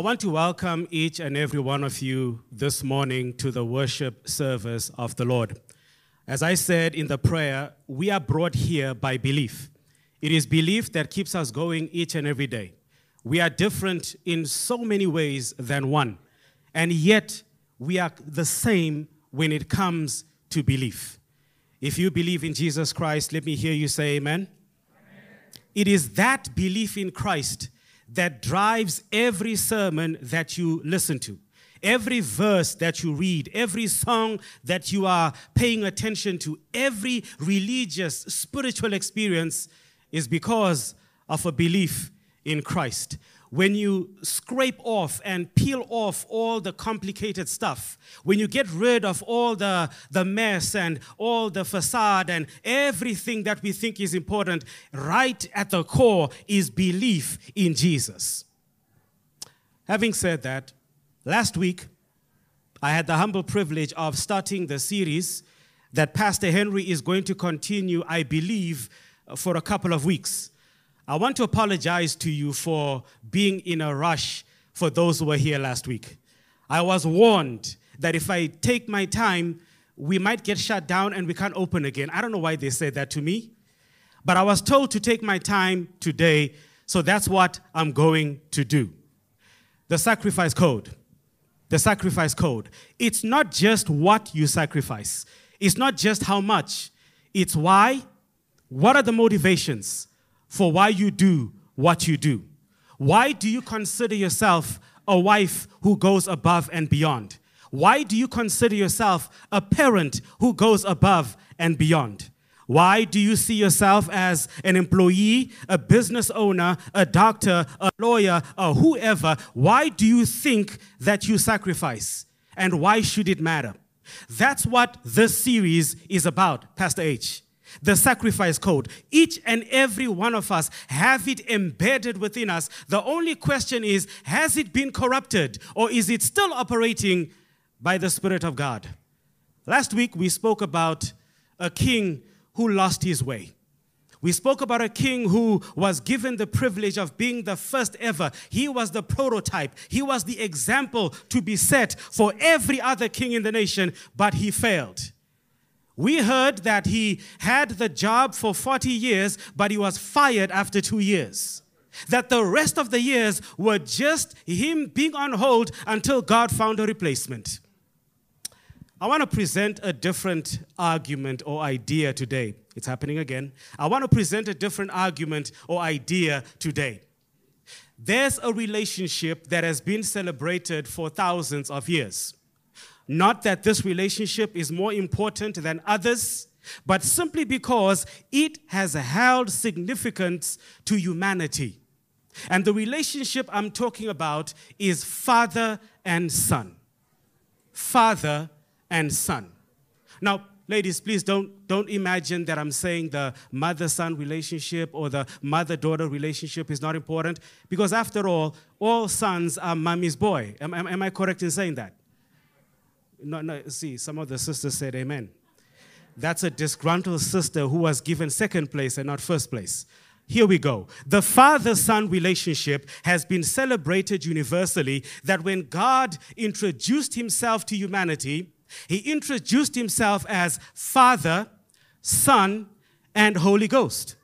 want to welcome each and every one of you this morning to the worship service of the Lord. As I said in the prayer, we are brought here by belief. It is belief that keeps us going each and every day. We are different in so many ways than one, and yet we are the same when it comes to belief. If you believe in Jesus Christ, let me hear you say amen. amen. It is that belief in Christ that drives every sermon that you listen to, every verse that you read, every song that you are paying attention to, every religious, spiritual experience is because of a belief in Christ when you scrape off and peel off all the complicated stuff, when you get rid of all the, the mess and all the facade and everything that we think is important, right at the core is belief in Jesus. Having said that, last week I had the humble privilege of starting the series that Pastor Henry is going to continue, I believe, for a couple of weeks. I want to apologize to you for being in a rush for those who were here last week. I was warned that if I take my time, we might get shut down and we can't open again. I don't know why they said that to me, but I was told to take my time today, so that's what I'm going to do. The sacrifice code. The sacrifice code. It's not just what you sacrifice, it's not just how much, it's why, what are the motivations, for why you do what you do. Why do you consider yourself a wife who goes above and beyond? Why do you consider yourself a parent who goes above and beyond? Why do you see yourself as an employee, a business owner, a doctor, a lawyer, or whoever? Why do you think that you sacrifice? And why should it matter? That's what this series is about, Pastor H the sacrifice code. Each and every one of us have it embedded within us. The only question is has it been corrupted or is it still operating by the Spirit of God? Last week we spoke about a king who lost his way. We spoke about a king who was given the privilege of being the first ever. He was the prototype. He was the example to be set for every other king in the nation, but he failed. We heard that he had the job for 40 years, but he was fired after two years. That the rest of the years were just him being on hold until God found a replacement. I want to present a different argument or idea today. It's happening again. I want to present a different argument or idea today. There's a relationship that has been celebrated for thousands of years. Not that this relationship is more important than others, but simply because it has held significance to humanity. And the relationship I'm talking about is father and son. Father and son. Now, ladies, please don't, don't imagine that I'm saying the mother son relationship or the mother daughter relationship is not important, because after all, all sons are mommy's boy. Am, am, am I correct in saying that? No, no, see, some of the sisters said amen. That's a disgruntled sister who was given second place and not first place. Here we go. The father son relationship has been celebrated universally that when God introduced himself to humanity, he introduced himself as Father, Son, and Holy Ghost.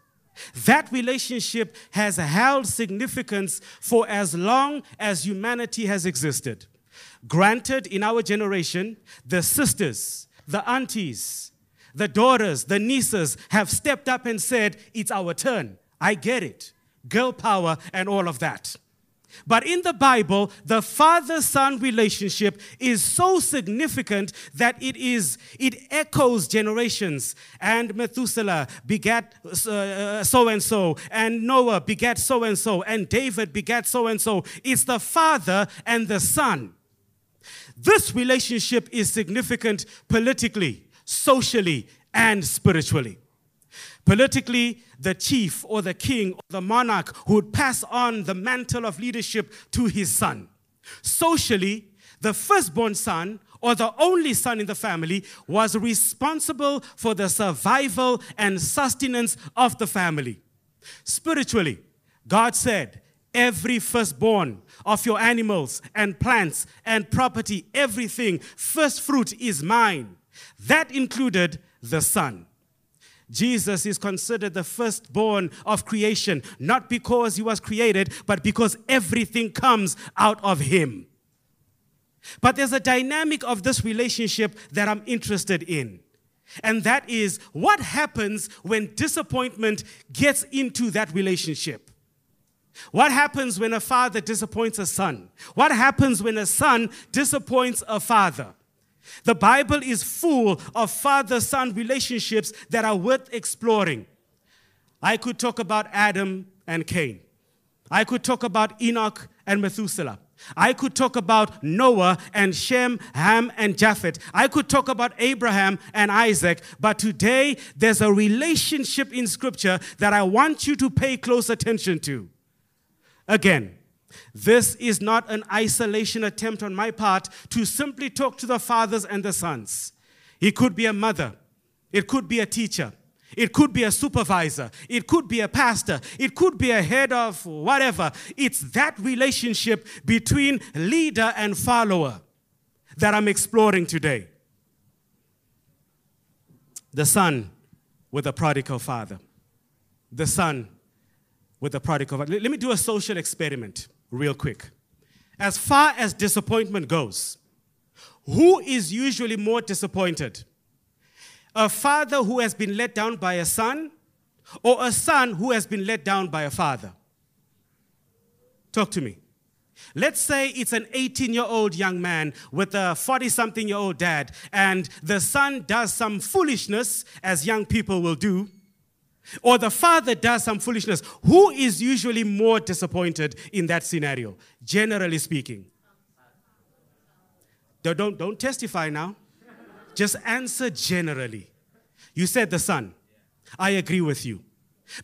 That relationship has held significance for as long as humanity has existed. Granted, in our generation, the sisters, the aunties, the daughters, the nieces have stepped up and said, It's our turn. I get it. Girl power and all of that. But in the Bible, the father son relationship is so significant that it is it echoes generations. And Methuselah begat so and so, and Noah begat so and so, and David begat so and so. It's the father and the son. This relationship is significant politically, socially, and spiritually. Politically, the chief or the king or the monarch would pass on the mantle of leadership to his son. Socially, the firstborn son or the only son in the family was responsible for the survival and sustenance of the family. Spiritually, God said, every firstborn of your animals and plants and property, everything, first fruit is mine. That included the Son. Jesus is considered the firstborn of creation, not because he was created, but because everything comes out of him. But there's a dynamic of this relationship that I'm interested in. And that is what happens when disappointment gets into that relationship. What happens when a father disappoints a son? What happens when a son disappoints a father? The Bible is full of father son relationships that are worth exploring. I could talk about Adam and Cain. I could talk about Enoch and Methuselah. I could talk about Noah and Shem, Ham, and Japheth. I could talk about Abraham and Isaac. But today, there's a relationship in Scripture that I want you to pay close attention to. Again, this is not an isolation attempt on my part to simply talk to the fathers and the sons. It could be a mother, it could be a teacher, it could be a supervisor. It could be a pastor. It could be a head of whatever. It's that relationship between leader and follower that I'm exploring today. The son with a prodigal father. The son with the prodigal. Let me do a social experiment real quick. As far as disappointment goes, who is usually more disappointed? a father who has been let down by a son, or a son who has been let down by a father? Talk to me. Let's say it's an 18 year old young man with a 40 something year old dad, and the son does some foolishness, as young people will do, or the father does some foolishness. Who is usually more disappointed in that scenario, generally speaking? Don't, don't, don't testify now. Just answer generally. You said the son. I agree with you.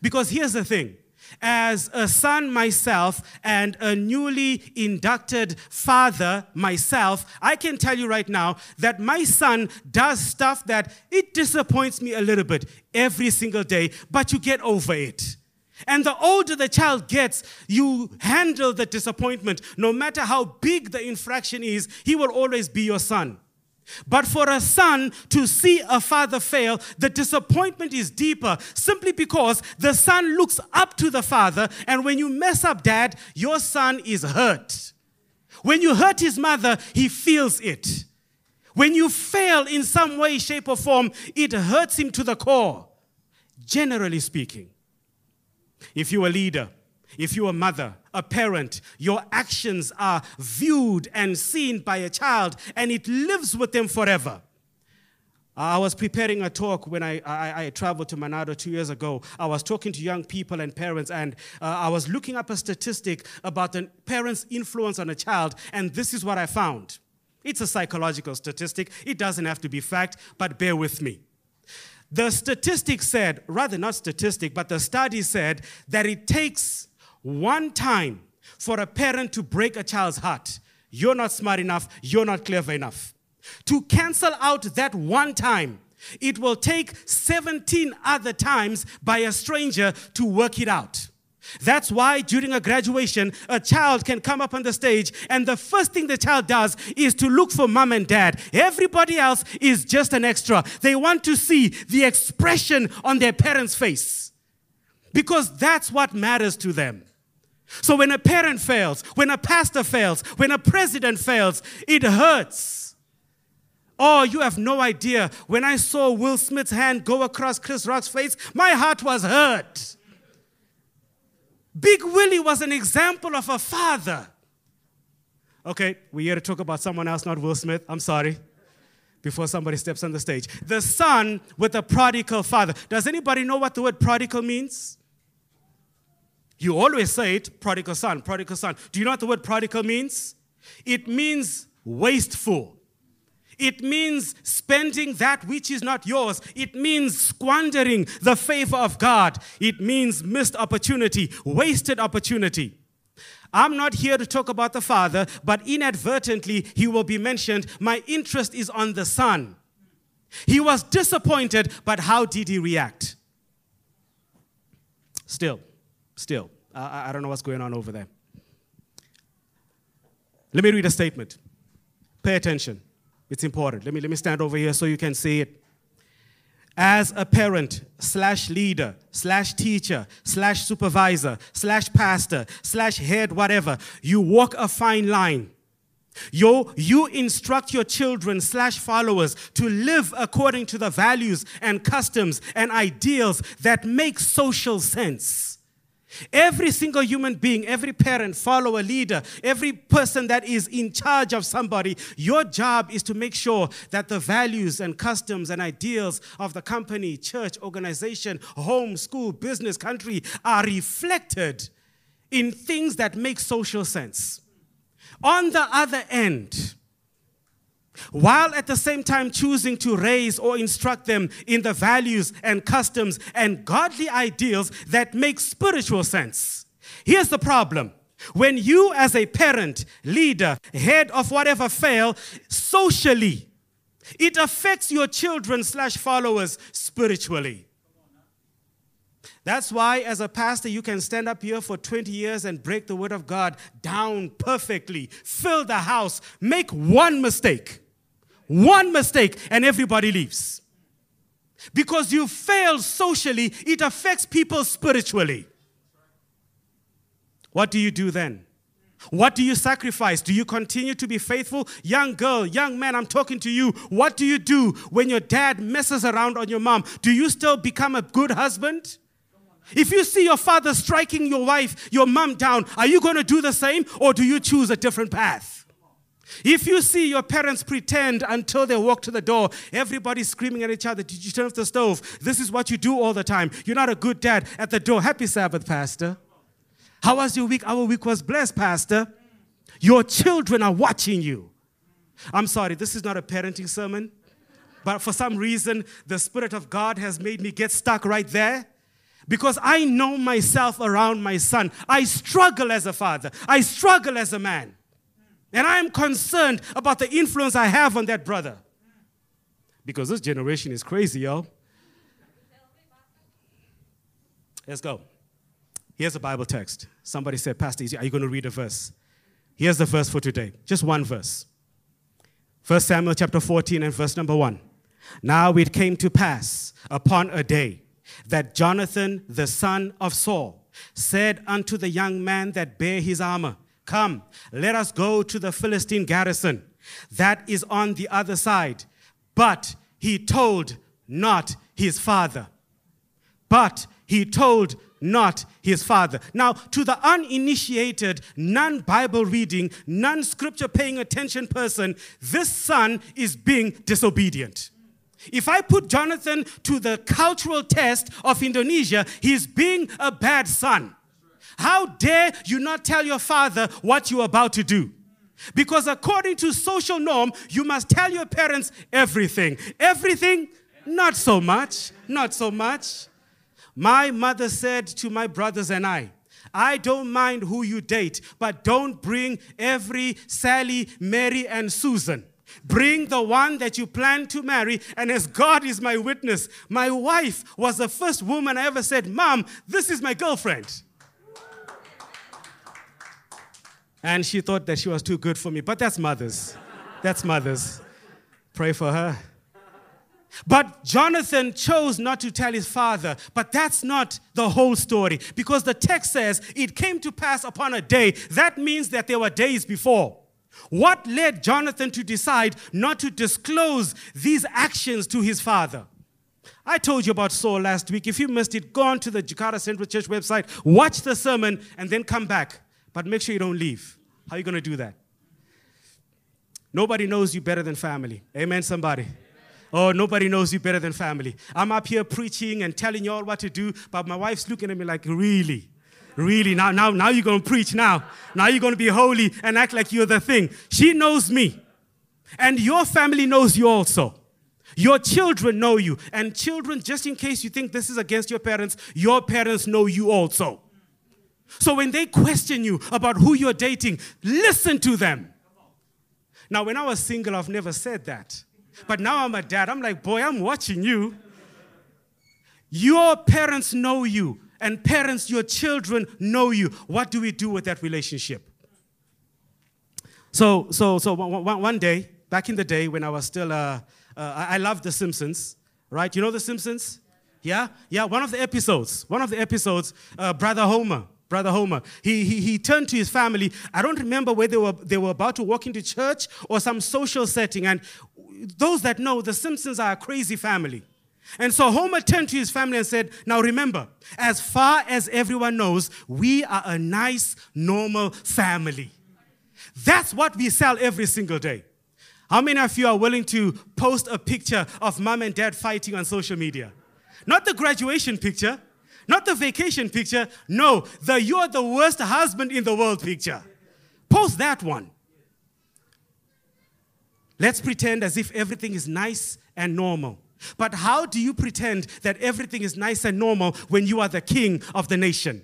Because here's the thing as a son myself and a newly inducted father myself, I can tell you right now that my son does stuff that it disappoints me a little bit every single day, but you get over it. And the older the child gets, you handle the disappointment. No matter how big the infraction is, he will always be your son. But for a son to see a father fail, the disappointment is deeper simply because the son looks up to the father, and when you mess up dad, your son is hurt. When you hurt his mother, he feels it. When you fail in some way, shape, or form, it hurts him to the core, generally speaking. If you're a leader, if you're a mother, a parent, your actions are viewed and seen by a child and it lives with them forever. I was preparing a talk when I, I, I, traveled to Manado two years ago. I was talking to young people and parents, and uh, I was looking up a statistic about the parent's influence on a child, and this is what I found. It's a psychological statistic. It doesn't have to be fact, but bear with me. The statistic said, rather not statistic, but the study said that it takes one time for a parent to break a child's heart. You're not smart enough, you're not clever enough. To cancel out that one time, it will take 17 other times by a stranger to work it out. That's why during a graduation, a child can come up on the stage, and the first thing the child does is to look for mom and dad. Everybody else is just an extra. They want to see the expression on their parents' face because that's what matters to them. So when a parent fails, when a pastor fails, when a president fails, it hurts. Oh, you have no idea. When I saw Will Smith's hand go across Chris Rock's face, my heart was hurt. Big Willie was an example of a father. Okay, we're here to talk about someone else, not Will Smith. I'm sorry. Before somebody steps on the stage. The son with a prodigal father. Does anybody know what the word prodigal means? You always say it, prodigal son, prodigal son. Do you know what the word prodigal means? It means wasteful. It means spending that which is not yours. It means squandering the favor of God. It means missed opportunity, wasted opportunity. I'm not here to talk about the father, but inadvertently he will be mentioned. My interest is on the son. He was disappointed, but how did he react? Still, still. I, I don't know what's going on over there. Let me read a statement. Pay attention. It's important. Let me, let me stand over here so you can see it. As a parent, slash leader, slash teacher, slash supervisor, slash pastor, slash head, whatever, you walk a fine line. You, you instruct your children slash followers to live according to the values and customs and ideals that make social sense. Every single human being, every parent, follower, leader, every person that is in charge of somebody, your job is to make sure that the values and customs and ideals of the company, church, organization, home, school, business, country are reflected in things that make social sense. On the other end, while at the same time choosing to raise or instruct them in the values and customs and godly ideals that make spiritual sense. Here's the problem. When you, as a parent, leader, head of whatever fail, socially, it affects your children slash followers spiritually. That's why, as a pastor, you can stand up here for 20 years and break the word of God down perfectly, fill the house, make one mistake one mistake, and everybody leaves. Because you fail socially, it affects people spiritually. What do you do then? What do you sacrifice? Do you continue to be faithful? Young girl, young man, I'm talking to you. What do you do when your dad messes around on your mom? Do you still become a good husband? If you see your father striking your wife, your mom down, are you going to do the same or do you choose a different path? If you see your parents pretend until they walk to the door, everybody screaming at each other, Did you turn off the stove? This is what you do all the time. You're not a good dad at the door. Happy Sabbath, Pastor. How was your week? Our week was blessed, Pastor. Your children are watching you. I'm sorry, this is not a parenting sermon, but for some reason, the Spirit of God has made me get stuck right there because I know myself around my son. I struggle as a father, I struggle as a man. And I am concerned about the influence I have on that brother. Because this generation is crazy, y'all. Let's go. Here's a Bible text. Somebody said, Pastor, are you going to read a verse? Here's the verse for today. Just one verse. 1 Samuel chapter 14 and verse number 1. Now it came to pass upon a day that Jonathan, the son of Saul, said unto the young man that bare his armor, Come, let us go to the Philistine garrison that is on the other side. But he told not his father. But he told not his father. Now, to the uninitiated, non Bible reading, non scripture paying attention person, this son is being disobedient. If I put Jonathan to the cultural test of Indonesia, he's being a bad son. How dare you not tell your father what you're about to do? Because according to social norm, you must tell your parents everything. Everything? Not so much. Not so much. My mother said to my brothers and I, I don't mind who you date, but don't bring every Sally, Mary, and Susan. Bring the one that you plan to marry. And as God is my witness, my wife was the first woman I ever said, Mom, this is my girlfriend. And she thought that she was too good for me. But that's mothers. That's mothers. Pray for her. But Jonathan chose not to tell his father. But that's not the whole story. Because the text says it came to pass upon a day. That means that there were days before. What led Jonathan to decide not to disclose these actions to his father? I told you about Saul last week. If you missed it, go on to the Jakarta Central Church website, watch the sermon, and then come back. But make sure you don't leave. How are you going to do that? Nobody knows you better than family. Amen, somebody. Oh, nobody knows you better than family. I'm up here preaching and telling you all what to do, but my wife's looking at me like, really? Really? Now, now, now you're going to preach now. Now you're going to be holy and act like you're the thing. She knows me. And your family knows you also. Your children know you. And children, just in case you think this is against your parents, your parents know you also. So when they question you about who you're dating, listen to them. Now, when I was single, I've never said that. But now I'm a dad. I'm like, boy, I'm watching you. Your parents know you, and parents, your children know you. What do we do with that relationship? So, so, so one, day, back in the day when I was still, uh, uh, I, I loved The Simpsons, right? You know The Simpsons? Yeah? Yeah, one of the episodes, one of the episodes, uh, Brother Homer, Brother Homer, he, he, he turned to his family. I don't remember whether they were, they were about to walk into church or some social setting. And those that know, the Simpsons are a crazy family. And so Homer turned to his family and said, Now remember, as far as everyone knows, we are a nice, normal family. That's what we sell every single day. How many of you are willing to post a picture of mom and dad fighting on social media? Not the graduation picture, not the vacation picture. No, the you're the worst husband in the world picture. Post that one. Let's pretend as if everything is nice and normal. But how do you pretend that everything is nice and normal when you are the king of the nation?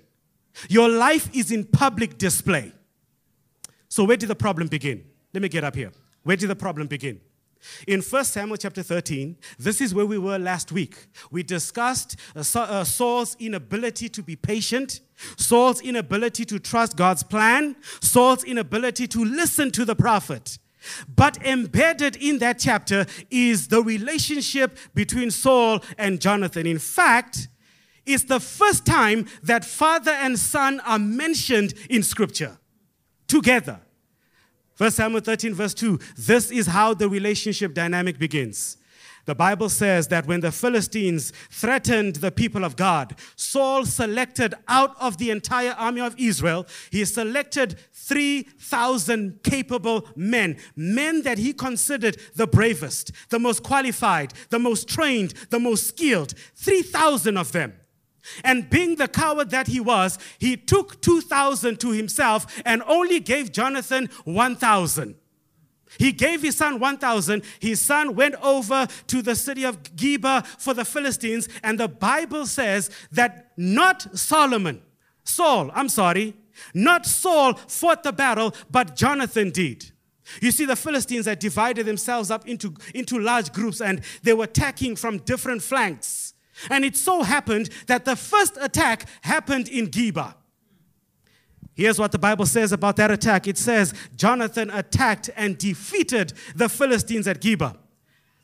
Your life is in public display. So, where did the problem begin? Let me get up here. Where did the problem begin? In 1 Samuel chapter 13, this is where we were last week. We discussed uh, uh, Saul's inability to be patient, Saul's inability to trust God's plan, Saul's inability to listen to the prophet. But embedded in that chapter is the relationship between Saul and Jonathan. In fact, it's the first time that father and son are mentioned in scripture together. 1 Samuel 13, verse 2 this is how the relationship dynamic begins. The Bible says that when the Philistines threatened the people of God, Saul selected out of the entire army of Israel, he selected 3,000 capable men, men that he considered the bravest, the most qualified, the most trained, the most skilled, 3,000 of them. And being the coward that he was, he took 2,000 to himself and only gave Jonathan 1,000. He gave his son 1,000. His son went over to the city of Geba for the Philistines. And the Bible says that not Solomon, Saul, I'm sorry, not Saul fought the battle, but Jonathan did. You see, the Philistines had divided themselves up into, into large groups and they were attacking from different flanks. And it so happened that the first attack happened in Geba. Here's what the Bible says about that attack it says, Jonathan attacked and defeated the Philistines at Geba.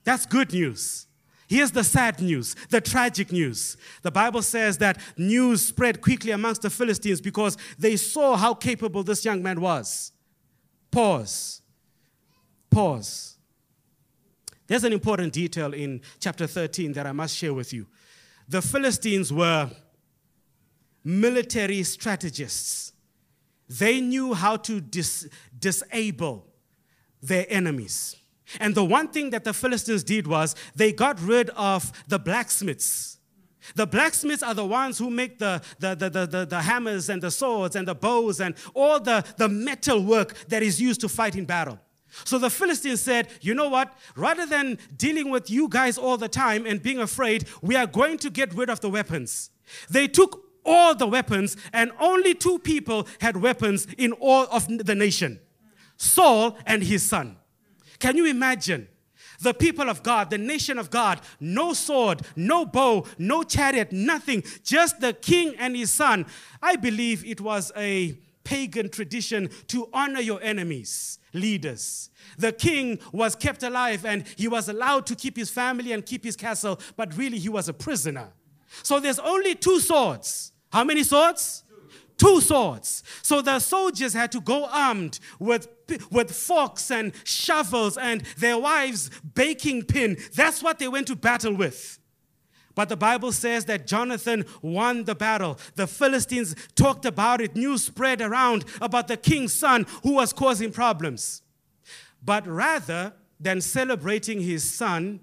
That's good news. Here's the sad news, the tragic news. The Bible says that news spread quickly amongst the Philistines because they saw how capable this young man was. Pause. Pause. There's an important detail in chapter 13 that I must share with you. The Philistines were military strategists. They knew how to dis- disable their enemies. And the one thing that the Philistines did was they got rid of the blacksmiths. The blacksmiths are the ones who make the, the, the, the, the, the hammers and the swords and the bows and all the, the metal work that is used to fight in battle. So the Philistines said, You know what? Rather than dealing with you guys all the time and being afraid, we are going to get rid of the weapons. They took all the weapons, and only two people had weapons in all of the nation Saul and his son. Can you imagine? The people of God, the nation of God, no sword, no bow, no chariot, nothing, just the king and his son. I believe it was a pagan tradition to honor your enemies, leaders. The king was kept alive and he was allowed to keep his family and keep his castle, but really he was a prisoner. So there's only two swords. How many swords? Two swords. So the soldiers had to go armed with, with forks and shovels and their wives' baking pin. That's what they went to battle with. But the Bible says that Jonathan won the battle. The Philistines talked about it. News spread around about the king's son who was causing problems. But rather than celebrating his son,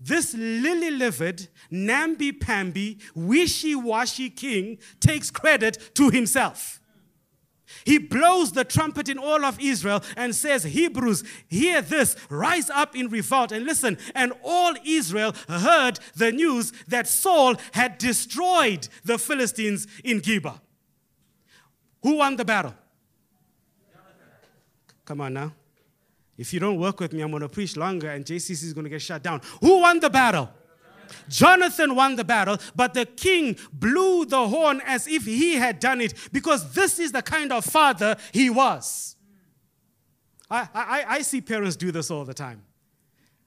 this lily livered, namby pamby, wishy washy king takes credit to himself. He blows the trumpet in all of Israel and says, Hebrews, hear this, rise up in revolt. And listen, and all Israel heard the news that Saul had destroyed the Philistines in Geba. Who won the battle? Come on now. If you don't work with me, I'm going to preach longer and JCC is going to get shut down. Who won the battle? Jonathan won the battle, but the king blew the horn as if he had done it because this is the kind of father he was. I, I, I see parents do this all the time.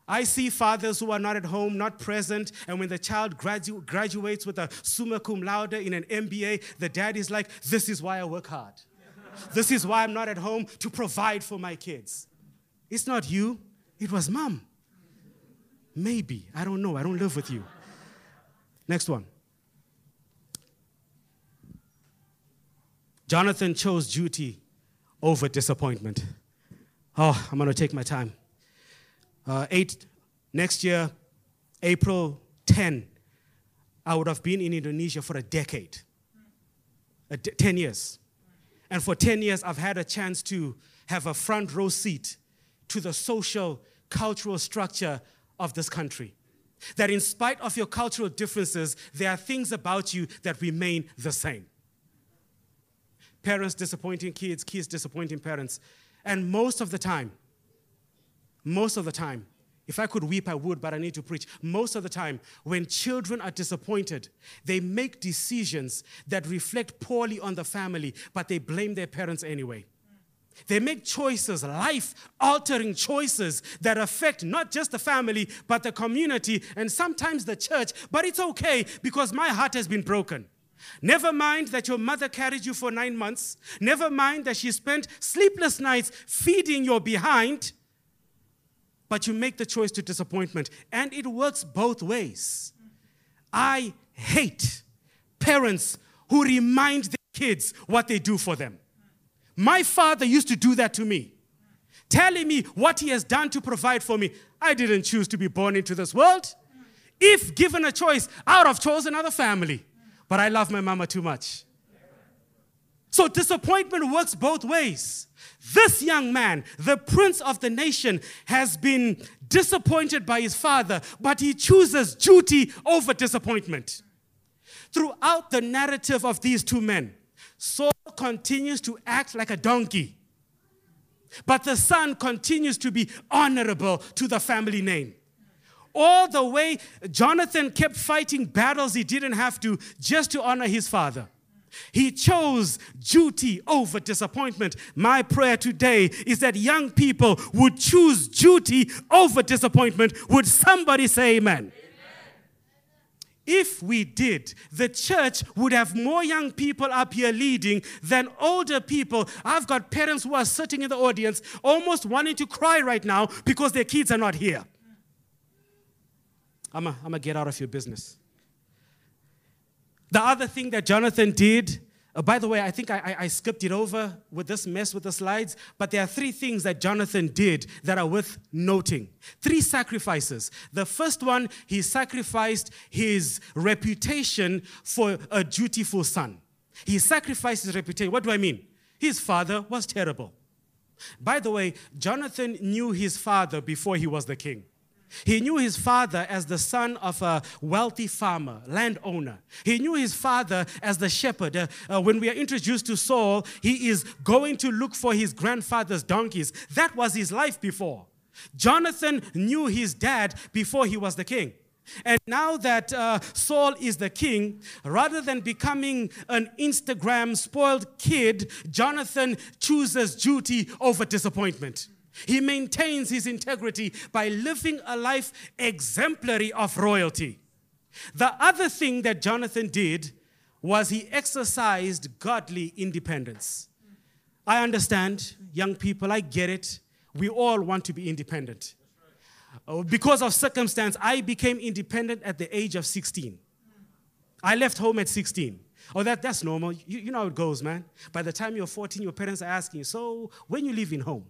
I see fathers who are not at home, not present, and when the child gradu- graduates with a summa cum laude in an MBA, the dad is like, This is why I work hard. this is why I'm not at home to provide for my kids. It's not you, it was mom. Maybe. I don't know. I don't live with you. Next one. Jonathan chose duty over disappointment. Oh, I'm going to take my time. Uh, eight, next year, April 10, I would have been in Indonesia for a decade, a 10 years. And for 10 years, I've had a chance to have a front row seat to the social, cultural structure of this country. That in spite of your cultural differences, there are things about you that remain the same parents disappointing kids, kids disappointing parents. And most of the time, most of the time, if I could weep, I would, but I need to preach. Most of the time, when children are disappointed, they make decisions that reflect poorly on the family, but they blame their parents anyway. They make choices, life altering choices that affect not just the family, but the community and sometimes the church. But it's okay because my heart has been broken. Never mind that your mother carried you for nine months. Never mind that she spent sleepless nights feeding your behind. But you make the choice to disappointment. And it works both ways. I hate parents who remind their kids what they do for them. My father used to do that to me, telling me what he has done to provide for me. I didn't choose to be born into this world. If given a choice, I would have chosen another family but I love my mama too much. So disappointment works both ways. This young man, the prince of the nation, has been disappointed by his father, but he chooses duty over disappointment. Throughout the narrative of these two men, Saul continues to act like a donkey, but the son continues to be honorable to the family name all the way Jonathan kept fighting battles he didn't have to just to honor his father. He chose duty over disappointment. My prayer today is that young people would choose duty over disappointment. Would somebody say amen? If we did, the church would have more young people up here leading than older people. I've got parents who are sitting in the audience almost wanting to cry right now because their kids are not here. I'm going to get out of your business. The other thing that Jonathan did, uh, by the way, I think I, I, I, skipped it over with this mess with the slides, but there are three things that Jonathan did that are worth noting. Three sacrifices. The first one, he sacrificed his reputation for a dutiful son. He sacrificed his reputation. What do I mean? His father was terrible. By the way, Jonathan knew his father before he was the king. He knew his father as the son of a wealthy farmer, landowner. He knew his father as the shepherd. Uh, uh, when we are introduced to Saul, he is going to look for his grandfather's donkeys. That was his life before. Jonathan knew his dad before he was the king. And now that uh, Saul is the king, rather than becoming an Instagram spoiled kid, Jonathan chooses duty over disappointment. He maintains his integrity by living a life exemplary of royalty. The other thing that Jonathan did was he exercised godly independence. I understand, young people, I get it. We all want to be independent. Uh, because of circumstance, I became independent at the age of 16. I left home at 16. Oh, that, that's normal. You, you know how it goes, man. By the time you're 14, your parents are asking, you, So, when you leaving home?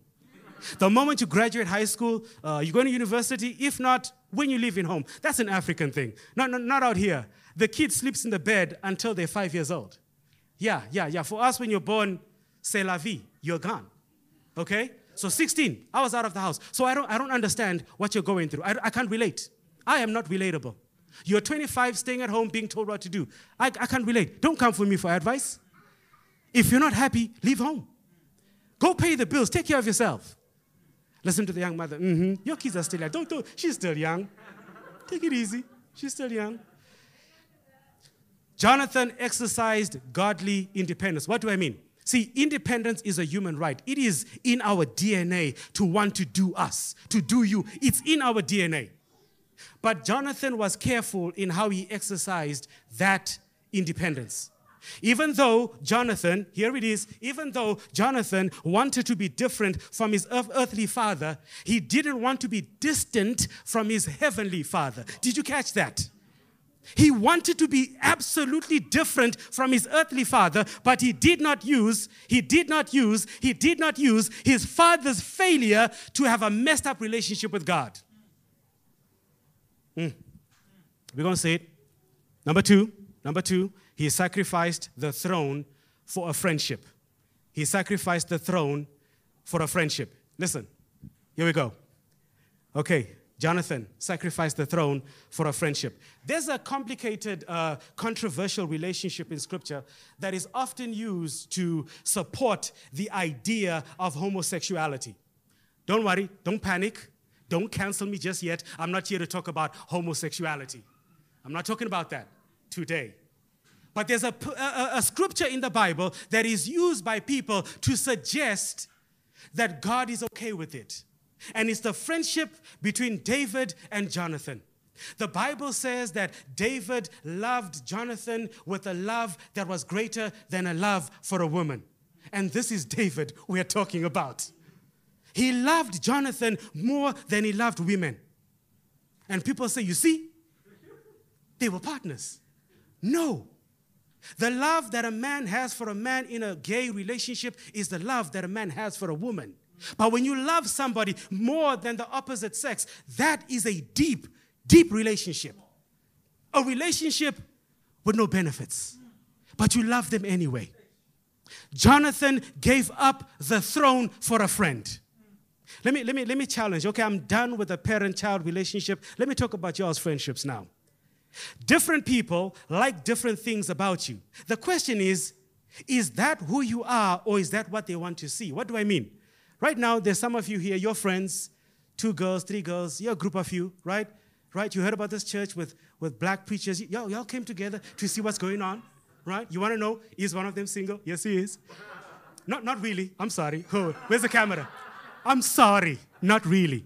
The moment you graduate high school, uh, you go to university. If not, when you live in home. That's an African thing. Not, not, not out here. The kid sleeps in the bed until they're five years old. Yeah, yeah, yeah. For us, when you're born, c'est la vie, you're gone. Okay? So 16, I was out of the house. So I don't, I don't understand what you're going through. I, I can't relate. I am not relatable. You're 25, staying at home, being told what to do. I, I can't relate. Don't come for me for advice. If you're not happy, leave home. Go pay the bills, take care of yourself. Listen to the young mother. Mm-hmm. Your kids are still young. Don't, do She's still young. Take it easy. She's still young. Jonathan exercised godly independence. What do I mean? See, independence is a human right. It is in our DNA to want to do us, to do you. It's in our DNA. But Jonathan was careful in how he exercised that independence. Even though Jonathan, here it is, even though Jonathan wanted to be different from his earthly father, he didn't want to be distant from his heavenly father. Did you catch that? He wanted to be absolutely different from his earthly father, but he did not use, he did not use, he did not use his father's failure to have a messed up relationship with God. Mm. We're going to say it. Number two, number two, he sacrificed the throne for a friendship. He sacrificed the throne for a friendship. Listen, here we go. Okay, Jonathan sacrificed the throne for a friendship. There's a complicated, uh, controversial relationship in Scripture that is often used to support the idea of homosexuality. Don't worry, don't panic, don't cancel me just yet. I'm not here to talk about homosexuality. I'm not talking about that today. But there's a, a, a scripture in the Bible that is used by people to suggest that God is okay with it. And it's the friendship between David and Jonathan. The Bible says that David loved Jonathan with a love that was greater than a love for a woman. And this is David we are talking about. He loved Jonathan more than he loved women. And people say, you see, they were partners. No. The love that a man has for a man in a gay relationship is the love that a man has for a woman. But when you love somebody more than the opposite sex, that is a deep, deep relationship. A relationship with no benefits, but you love them anyway. Jonathan gave up the throne for a friend. Let me, let me, let me challenge. Okay, I'm done with the parent child relationship. Let me talk about y'all's friendships now. Different people like different things about you. The question is, is that who you are or is that what they want to see? What do I mean? Right now, there's some of you here, your friends, two girls, three girls, you're a group of you, right? Right? You heard about this church with, with black preachers. Y'all, y'all came together to see what's going on, right? You want to know, is one of them single? Yes, he is. Not, not really. I'm sorry. Oh, where's the camera? I'm sorry. Not really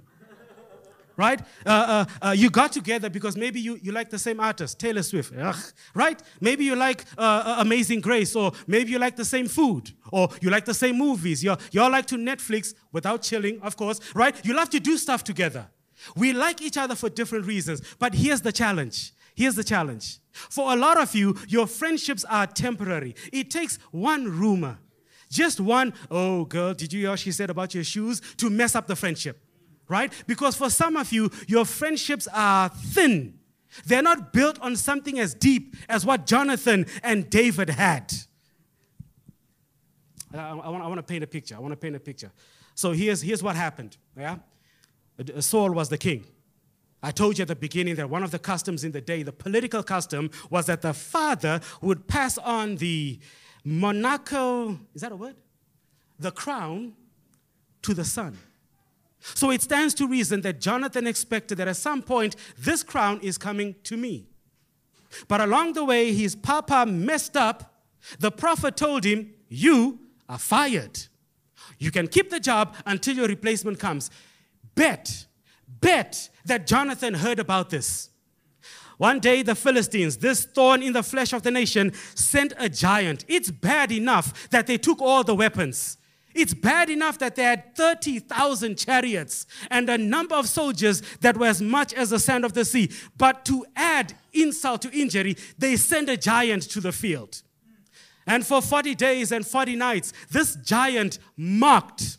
right? Uh, uh, uh, you got together because maybe you, you like the same artist, Taylor Swift, Ugh, right? Maybe you like uh, uh, Amazing Grace, or maybe you like the same food, or you like the same movies. you all like to Netflix without chilling, of course, right? You love to do stuff together. We like each other for different reasons, but here's the challenge. Here's the challenge. For a lot of you, your friendships are temporary. It takes one rumor, just one, oh, girl, did you hear what she said about your shoes, to mess up the friendship right? Because for some of you, your friendships are thin. They're not built on something as deep as what Jonathan and David had. I, I, want, I want to paint a picture. I want to paint a picture. So here's, here's what happened. Yeah? Uh, Saul was the king. I told you at the beginning that one of the customs in the day, the political custom, was that the father would pass on the monarchical, is that a word? The crown to the son. So it stands to reason that Jonathan expected that at some point this crown is coming to me. But along the way, his papa messed up. The prophet told him, You are fired. You can keep the job until your replacement comes. Bet, bet that Jonathan heard about this. One day, the Philistines, this thorn in the flesh of the nation, sent a giant. It's bad enough that they took all the weapons. It's bad enough that they had 30,000 chariots and a number of soldiers that were as much as the sand of the sea. But to add insult to injury, they send a giant to the field. And for 40 days and 40 nights, this giant mocked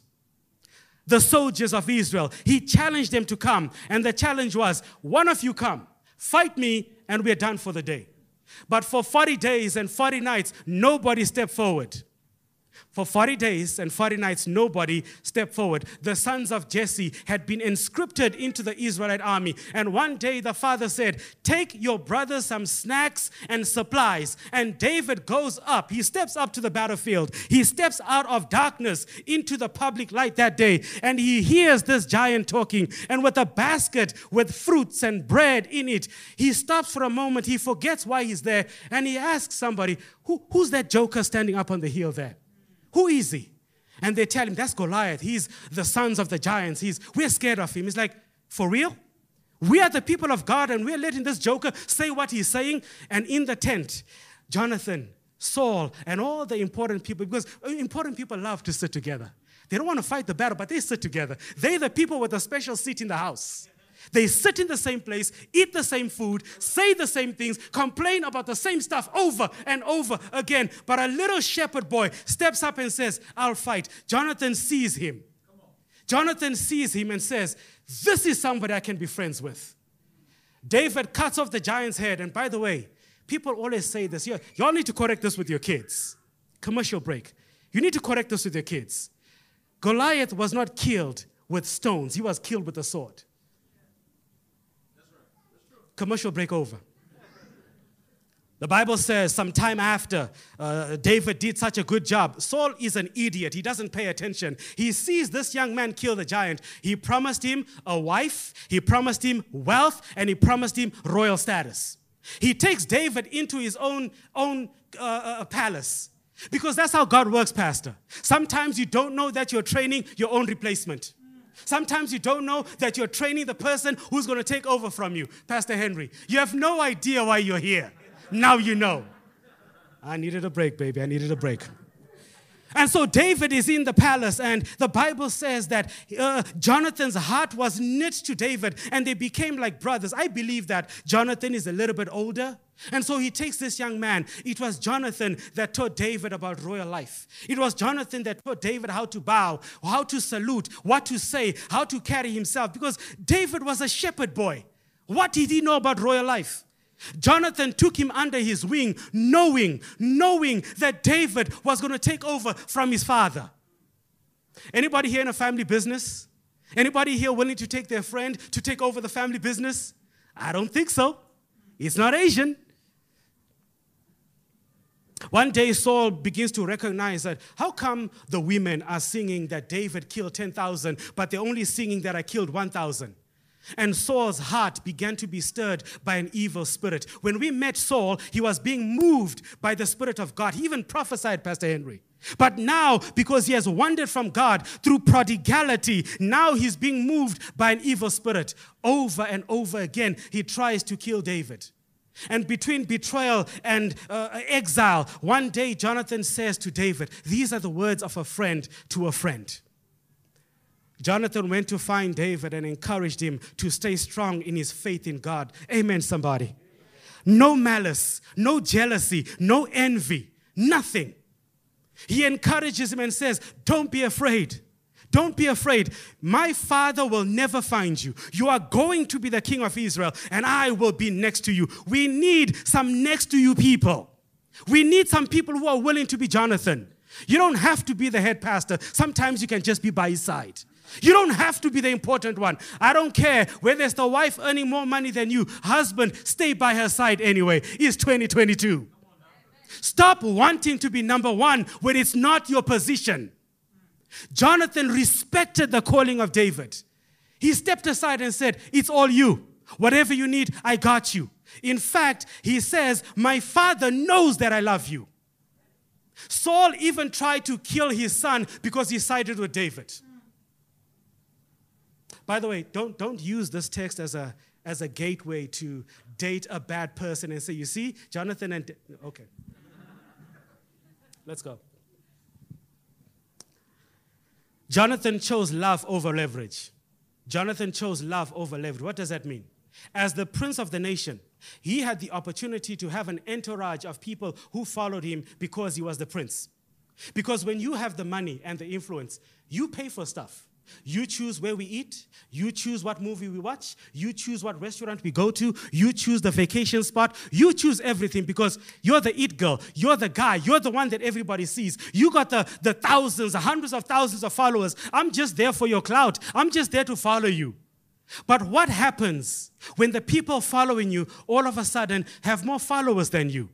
the soldiers of Israel. He challenged them to come. And the challenge was one of you come, fight me, and we're done for the day. But for 40 days and 40 nights, nobody stepped forward. For 40 days and 40 nights, nobody stepped forward. The sons of Jesse had been inscripted into the Israelite army. And one day the father said, Take your brother some snacks and supplies. And David goes up. He steps up to the battlefield. He steps out of darkness into the public light that day. And he hears this giant talking. And with a basket with fruits and bread in it, he stops for a moment. He forgets why he's there. And he asks somebody, Who, Who's that joker standing up on the hill there? Who is he? And they tell him, That's Goliath. He's the sons of the giants. He's, we're scared of him. He's like, For real? We are the people of God and we're letting this joker say what he's saying. And in the tent, Jonathan, Saul, and all the important people, because uh, important people love to sit together. They don't want to fight the battle, but they sit together. They're the people with a special seat in the house. They sit in the same place, eat the same food, say the same things, complain about the same stuff over and over again. But a little shepherd boy steps up and says, I'll fight. Jonathan sees him. Jonathan sees him and says, This is somebody I can be friends with. David cuts off the giant's head. And by the way, people always say this. Y'all need to correct this with your kids. Commercial break. You need to correct this with your kids. Goliath was not killed with stones, he was killed with a sword. Commercial break over. The Bible says sometime after uh, David did such a good job, Saul is an idiot. He doesn't pay attention. He sees this young man kill the giant. He promised him a wife, he promised him wealth, and he promised him royal status. He takes David into his own, own uh, uh, palace because that's how God works, Pastor. Sometimes you don't know that you're training your own replacement. Sometimes you don't know that you're training the person who's going to take over from you. Pastor Henry, you have no idea why you're here. Now you know. I needed a break, baby. I needed a break. And so David is in the palace, and the Bible says that uh, Jonathan's heart was knit to David, and they became like brothers. I believe that Jonathan is a little bit older. And so he takes this young man. It was Jonathan that taught David about royal life. It was Jonathan that taught David how to bow, how to salute, what to say, how to carry himself, because David was a shepherd boy. What did he know about royal life? Jonathan took him under his wing, knowing, knowing that David was going to take over from his father. Anybody here in a family business? Anybody here willing to take their friend to take over the family business? I don't think so. It's not Asian. One day, Saul begins to recognize that how come the women are singing that David killed 10,000, but they're only singing that I killed 1,000? And Saul's heart began to be stirred by an evil spirit. When we met Saul, he was being moved by the Spirit of God. He even prophesied, Pastor Henry. But now, because he has wandered from God through prodigality, now he's being moved by an evil spirit. Over and over again, he tries to kill David. And between betrayal and uh, exile, one day Jonathan says to David, These are the words of a friend to a friend. Jonathan went to find David and encouraged him to stay strong in his faith in God. Amen, somebody. No malice, no jealousy, no envy, nothing. He encourages him and says, Don't be afraid. Don't be afraid. My father will never find you. You are going to be the king of Israel, and I will be next to you. We need some next to you people. We need some people who are willing to be Jonathan. You don't have to be the head pastor. Sometimes you can just be by his side. You don't have to be the important one. I don't care whether it's the wife earning more money than you. Husband, stay by her side anyway. It's 2022. Stop wanting to be number one when it's not your position. Jonathan respected the calling of David. He stepped aside and said, It's all you. Whatever you need, I got you. In fact, he says, My father knows that I love you. Saul even tried to kill his son because he sided with David. By the way, don't, don't use this text as a, as a gateway to date a bad person and say, you see, Jonathan and. Okay. Let's go. Jonathan chose love over leverage. Jonathan chose love over leverage. What does that mean? As the prince of the nation, he had the opportunity to have an entourage of people who followed him because he was the prince. Because when you have the money and the influence, you pay for stuff. You choose where we eat. You choose what movie we watch. You choose what restaurant we go to. You choose the vacation spot. You choose everything because you're the it girl. You're the guy. You're the one that everybody sees. You got the, the thousands, the hundreds of thousands of followers. I'm just there for your clout. I'm just there to follow you. But what happens when the people following you all of a sudden have more followers than you?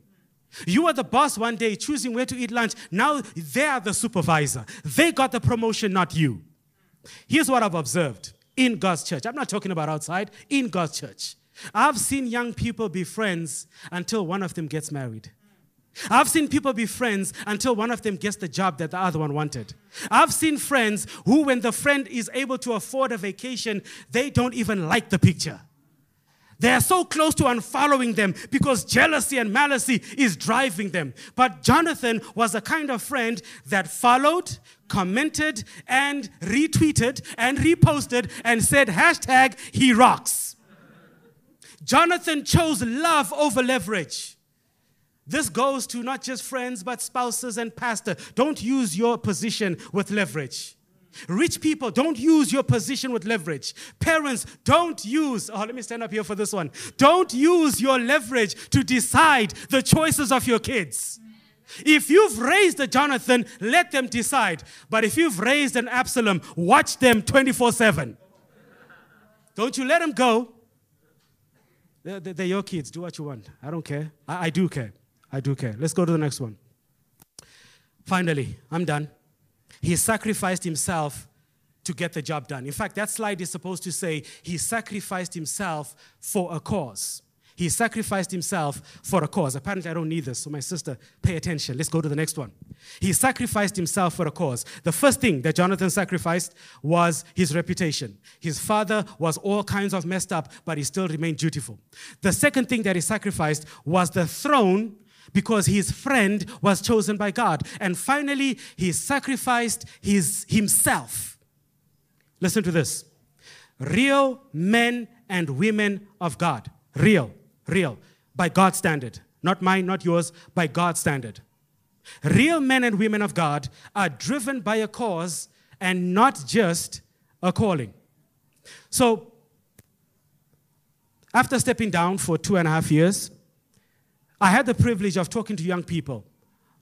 You were the boss one day choosing where to eat lunch. Now they are the supervisor. They got the promotion, not you. Here's what I've observed in God's church. I'm not talking about outside, in God's church. I've seen young people be friends until one of them gets married. I've seen people be friends until one of them gets the job that the other one wanted. I've seen friends who, when the friend is able to afford a vacation, they don't even like the picture. They are so close to unfollowing them because jealousy and malice is driving them. But Jonathan was a kind of friend that followed, commented, and retweeted and reposted and said, hashtag he rocks. Jonathan chose love over leverage. This goes to not just friends, but spouses and pastor. Don't use your position with leverage. Rich people, don't use your position with leverage. Parents, don't use, oh, let me stand up here for this one. Don't use your leverage to decide the choices of your kids. If you've raised a Jonathan, let them decide. But if you've raised an Absalom, watch them 24 7. Don't you let them go. They're, they're, your kids. Do what you want. I don't care. I, I do care. I do care. Let's go to the next one. Finally, I'm done. He sacrificed himself to get the job done. In fact, that slide is supposed to say he sacrificed himself for a cause. He sacrificed himself for a cause. Apparently, I don't need this, so my sister, pay attention. Let's go to the next one. He sacrificed himself for a cause. The first thing that Jonathan sacrificed was his reputation. His father was all kinds of messed up, but he still remained dutiful. The second thing that he sacrificed was the throne because his friend was chosen by God. And finally, he sacrificed his, himself. Listen to this real men and women of God. Real, real, by God's standard. Not mine, not yours, by God's standard. Real men and women of God are driven by a cause and not just a calling. So, after stepping down for two and a half years, I had the privilege of talking to young people,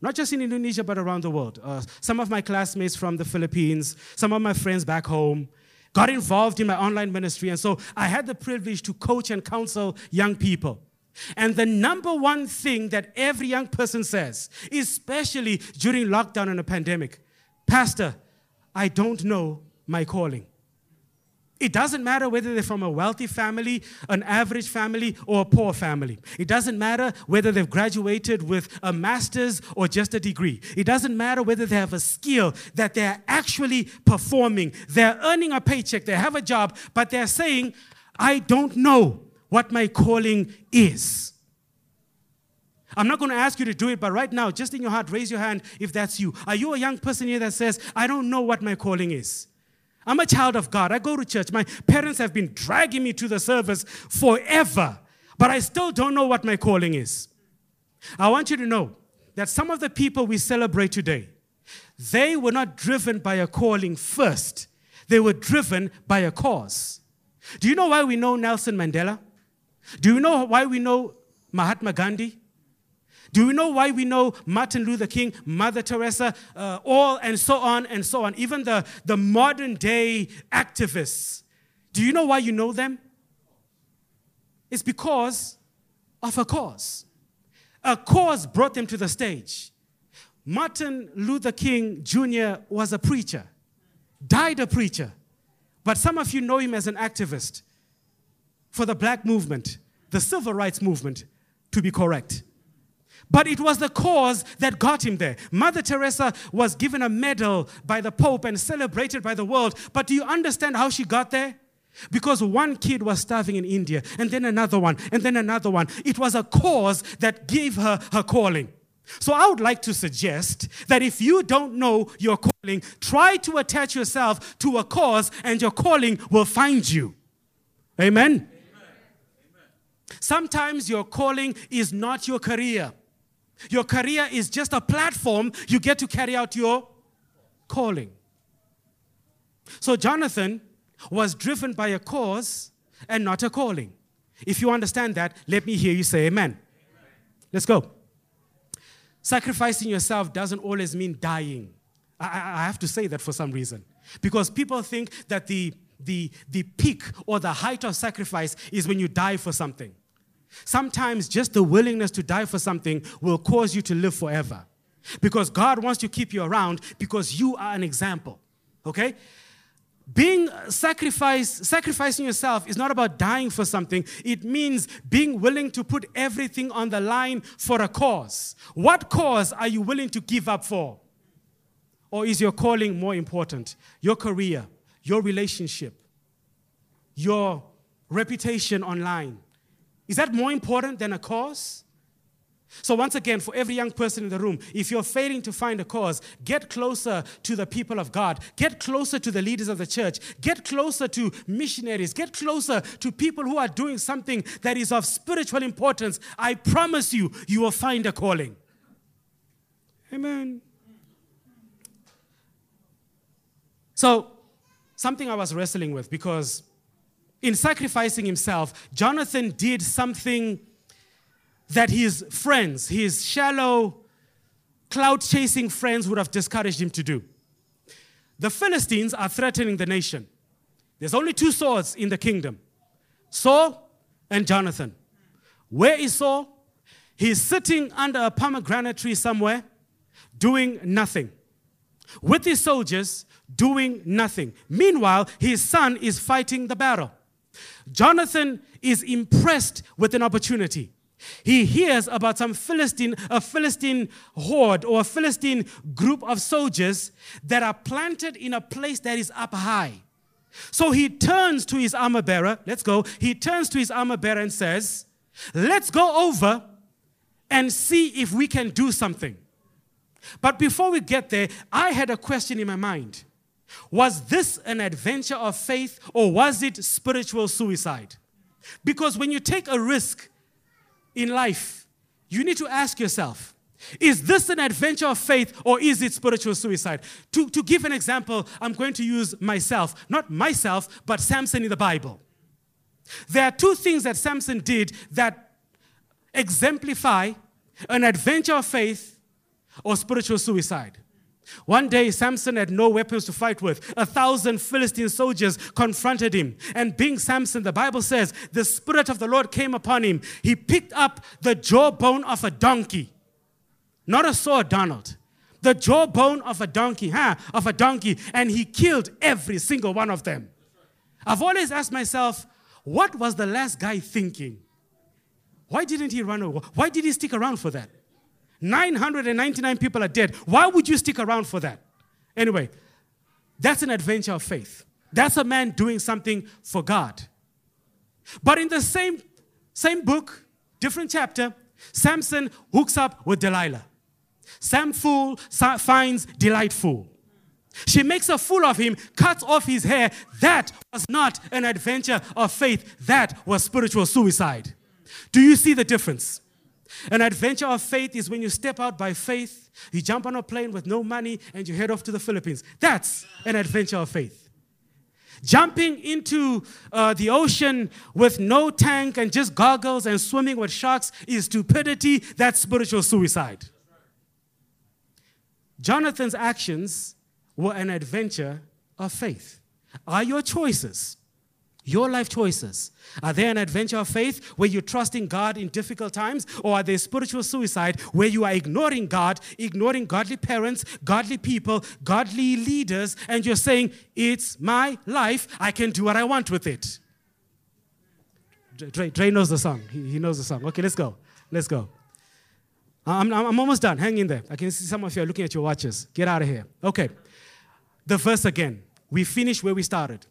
not just in Indonesia, but around the world. Uh, some of my classmates from the Philippines, some of my friends back home, got involved in my online ministry. And so I had the privilege to coach and counsel young people. And the number one thing that every young person says, especially during lockdown and a pandemic, Pastor, I don't know my calling. It doesn't matter whether they're from a wealthy family, an average family, or a poor family. It doesn't matter whether they've graduated with a master's or just a degree. It doesn't matter whether they have a skill that they're actually performing. They're earning a paycheck, they have a job, but they're saying, I don't know what my calling is. I'm not going to ask you to do it, but right now, just in your heart, raise your hand if that's you. Are you a young person here that says, I don't know what my calling is? I'm a child of God. I go to church. My parents have been dragging me to the service forever, but I still don't know what my calling is. I want you to know that some of the people we celebrate today, they were not driven by a calling first, they were driven by a cause. Do you know why we know Nelson Mandela? Do you know why we know Mahatma Gandhi? Do we know why we know Martin Luther King, Mother Teresa, uh, all and so on and so on? Even the, the modern day activists. Do you know why you know them? It's because of a cause. A cause brought them to the stage. Martin Luther King Jr. was a preacher, died a preacher. But some of you know him as an activist for the black movement, the civil rights movement, to be correct. But it was the cause that got him there. Mother Teresa was given a medal by the Pope and celebrated by the world. But do you understand how she got there? Because one kid was starving in India, and then another one, and then another one. It was a cause that gave her her calling. So I would like to suggest that if you don't know your calling, try to attach yourself to a cause, and your calling will find you. Amen. Amen. Sometimes your calling is not your career. Your career is just a platform you get to carry out your calling. So Jonathan was driven by a cause and not a calling. If you understand that, let me hear you say amen. amen. Let's go. Sacrificing yourself doesn't always mean dying. I, I, have to say that for some reason. Because people think that the, the, the peak or the height of sacrifice is when you die for something. Sometimes just the willingness to die for something will cause you to live forever. Because God wants to keep you around because you are an example. Okay? being uh, sacrifice, sacrificing yourself is not about dying for something. It means being willing to put everything on the line for a cause. What cause are you willing to give up for? Or is your calling more important? Your career, your relationship, your reputation online. Is that more important than a cause? So, once again, for every young person in the room, if you're failing to find a cause, get closer to the people of God. Get closer to the leaders of the church. Get closer to missionaries. Get closer to people who are doing something that is of spiritual importance. I promise you, you will find a calling. Amen. So, something I was wrestling with because in sacrificing himself, Jonathan did something that his friends, his shallow, clout chasing friends, would have discouraged him to do. The Philistines are threatening the nation. There's only two swords in the kingdom Saul and Jonathan. Where is Saul? He's sitting under a pomegranate tree somewhere, doing nothing. With his soldiers, doing nothing. Meanwhile, his son is fighting the battle. Jonathan is impressed with an opportunity. He hears about some Philistine, a Philistine horde or a Philistine group of soldiers that are planted in a place that is up high. So he turns to his armor bearer. Let's go. He turns to his armor bearer and says, Let's go over and see if we can do something. But before we get there, I had a question in my mind. Was this an adventure of faith or was it spiritual suicide? Because when you take a risk in life, you need to ask yourself is this an adventure of faith or is it spiritual suicide? To, to give an example, I'm going to use myself, not myself, but Samson in the Bible. There are two things that Samson did that exemplify an adventure of faith or spiritual suicide. One day, Samson had no weapons to fight with. A thousand Philistine soldiers confronted him. And being Samson, the Bible says, the Spirit of the Lord came upon him. He picked up the jawbone of a donkey. Not a sword, Donald. The jawbone of a donkey, huh? Of a donkey. And he killed every single one of them. I've always asked myself, what was the last guy thinking? Why didn't he run away? Why did he stick around for that? 999 people are dead. Why would you stick around for that? Anyway, that's an adventure of faith. That's a man doing something for God. But in the same, same book, different chapter, Samson hooks up with Delilah. Sam fool finds delightful. She makes a fool of him, cuts off his hair. That was not an adventure of faith. That was spiritual suicide. Do you see the difference? An adventure of faith is when you step out by faith, you jump on a plane with no money, and you head off to the Philippines. That's an adventure of faith. Jumping into uh, the ocean with no tank and just goggles and swimming with sharks is stupidity. That's spiritual suicide. Jonathan's actions were an adventure of faith. Are your choices your life choices. Are they an adventure of faith where you're trusting God in difficult times? Or are they spiritual suicide where you are ignoring God, ignoring godly parents, godly people, godly leaders, and you're saying, It's my life. I can do what I want with it? Dre, Dre knows the song. He, he knows the song. Okay, let's go. Let's go. I'm, I'm almost done. Hang in there. I can see some of you are looking at your watches. Get out of here. Okay. The verse again. We finish where we started.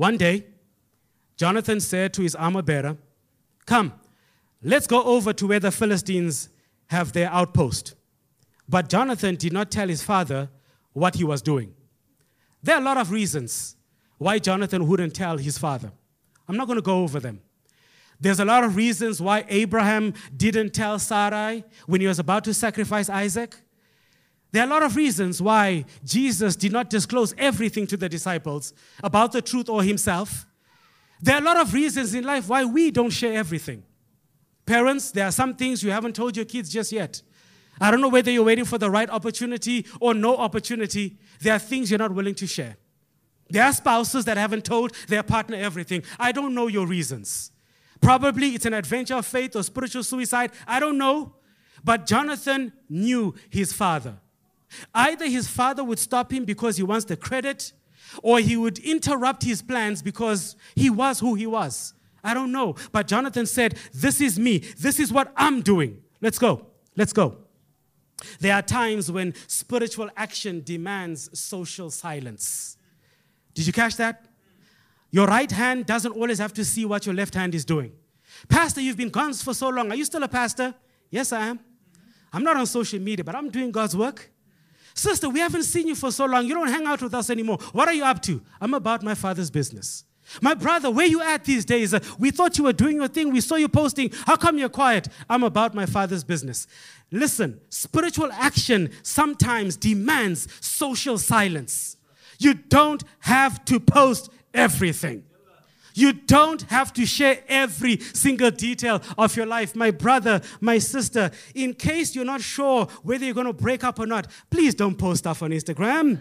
One day, Jonathan said to his armor bearer, Come, let's go over to where the Philistines have their outpost. But Jonathan did not tell his father what he was doing. There are a lot of reasons why Jonathan wouldn't tell his father. I'm not going to go over them. There's a lot of reasons why Abraham didn't tell Sarai when he was about to sacrifice Isaac. There are a lot of reasons why Jesus did not disclose everything to the disciples about the truth or himself. There are a lot of reasons in life why we don't share everything. Parents, there are some things you haven't told your kids just yet. I don't know whether you're waiting for the right opportunity or no opportunity. There are things you're not willing to share. There are spouses that haven't told their partner everything. I don't know your reasons. Probably it's an adventure of faith or spiritual suicide. I don't know. But Jonathan knew his father. Either his father would stop him because he wants the credit, or he would interrupt his plans because he was who he was. I don't know. But Jonathan said, This is me. This is what I'm doing. Let's go. Let's go. There are times when spiritual action demands social silence. Did you catch that? Your right hand doesn't always have to see what your left hand is doing. Pastor, you've been gone for so long. Are you still a pastor? Yes, I am. I'm not on social media, but I'm doing God's work. Sister, we haven't seen you for so long. You don't hang out with us anymore. What are you up to? I'm about my father's business. My brother, where you at these days? Uh, we thought you were doing your thing. We saw you posting. How come you're quiet? I'm about my father's business. Listen, spiritual action sometimes demands social silence. You don't have to post everything. You don't have to share every single detail of your life. My brother, my sister, in case you're not sure whether you're going to break up or not, please don't post stuff on Instagram.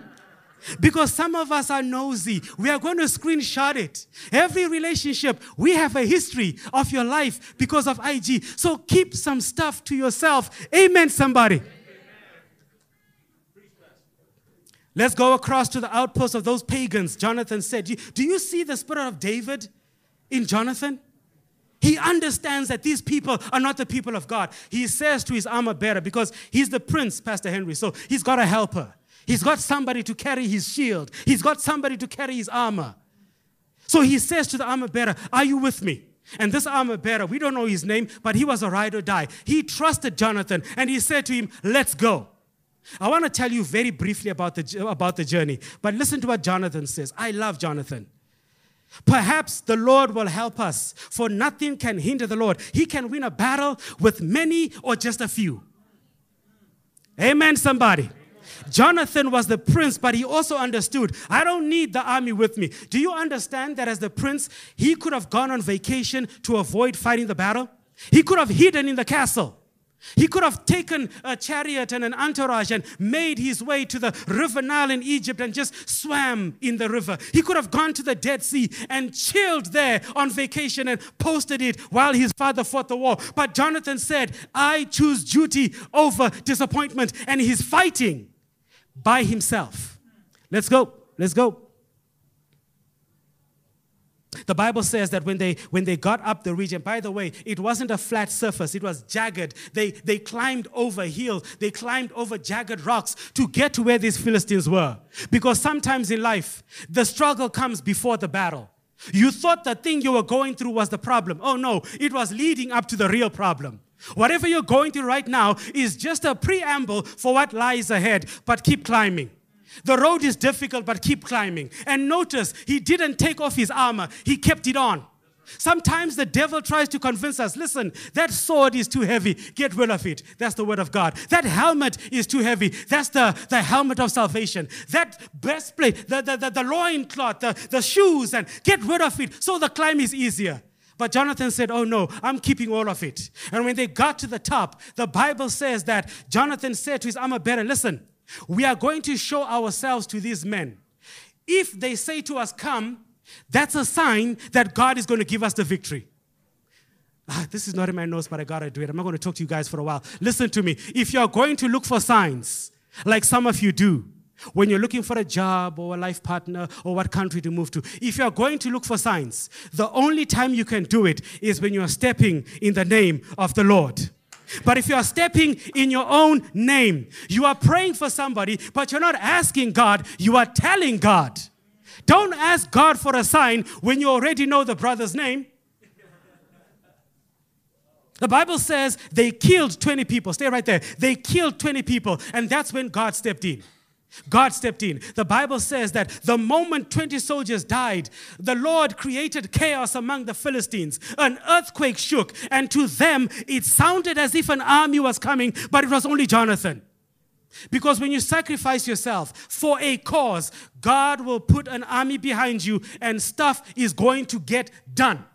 Because some of us are nosy. We are going to screenshot it. Every relationship, we have a history of your life because of IG. So keep some stuff to yourself. Amen, somebody. Let's go across to the outpost of those pagans. Jonathan said, Do you see the spirit of David in Jonathan? He understands that these people are not the people of God. He says to his armor bearer, because he's the prince, Pastor Henry, so he's got a helper. He's got somebody to carry his shield, he's got somebody to carry his armor. So he says to the armor bearer, Are you with me? And this armor bearer, we don't know his name, but he was a ride or die. He trusted Jonathan and he said to him, Let's go. I want to tell you very briefly about the, about the journey, but listen to what Jonathan says. I love Jonathan. Perhaps the Lord will help us, for nothing can hinder the Lord. He can win a battle with many or just a few. Amen, somebody. Jonathan was the prince, but he also understood, I don't need the army with me. Do you understand that as the prince, he could have gone on vacation to avoid fighting the battle? He could have hidden in the castle. He could have taken a chariot and an entourage and made his way to the river Nile in Egypt and just swam in the river. He could have gone to the Dead Sea and chilled there on vacation and posted it while his father fought the war. But Jonathan said, I choose duty over disappointment, and he's fighting by himself. Let's go. Let's go. The Bible says that when they, when they got up the region, by the way, it wasn't a flat surface, it was jagged. They, they climbed over hills, they climbed over jagged rocks to get to where these Philistines were. Because sometimes in life, the struggle comes before the battle. You thought the thing you were going through was the problem. Oh no, it was leading up to the real problem. Whatever you're going through right now is just a preamble for what lies ahead, but keep climbing. The road is difficult, but keep climbing. And notice, he didn't take off his armor, he kept it on. Sometimes the devil tries to convince us listen, that sword is too heavy. Get rid of it. That's the word of God. That helmet is too heavy. That's the, the helmet of salvation. That breastplate, the, the, the, the loin cloth, the, the shoes, and get rid of it so the climb is easier. But Jonathan said, Oh no, I'm keeping all of it. And when they got to the top, the Bible says that Jonathan said to his armor bearer, Listen, we are going to show ourselves to these men. If they say to us, Come, that's a sign that God is going to give us the victory. Ah, this is not in my notes, but I gotta do it. I'm not going to talk to you guys for a while. Listen to me. If you're going to look for signs, like some of you do, when you're looking for a job or a life partner or what country to move to, if you're going to look for signs, the only time you can do it is when you're stepping in the name of the Lord. But if you are stepping in your own name, you are praying for somebody, but you're not asking God, you are telling God. Don't ask God for a sign when you already know the brother's name. The Bible says they killed 20 people. Stay right there. They killed 20 people, and that's when God stepped in. God stepped in. The Bible says that the moment 20 soldiers died, the Lord created chaos among the Philistines. An earthquake shook, and to them it sounded as if an army was coming, but it was only Jonathan. Because when you sacrifice yourself for a cause, God will put an army behind you, and stuff is going to get done.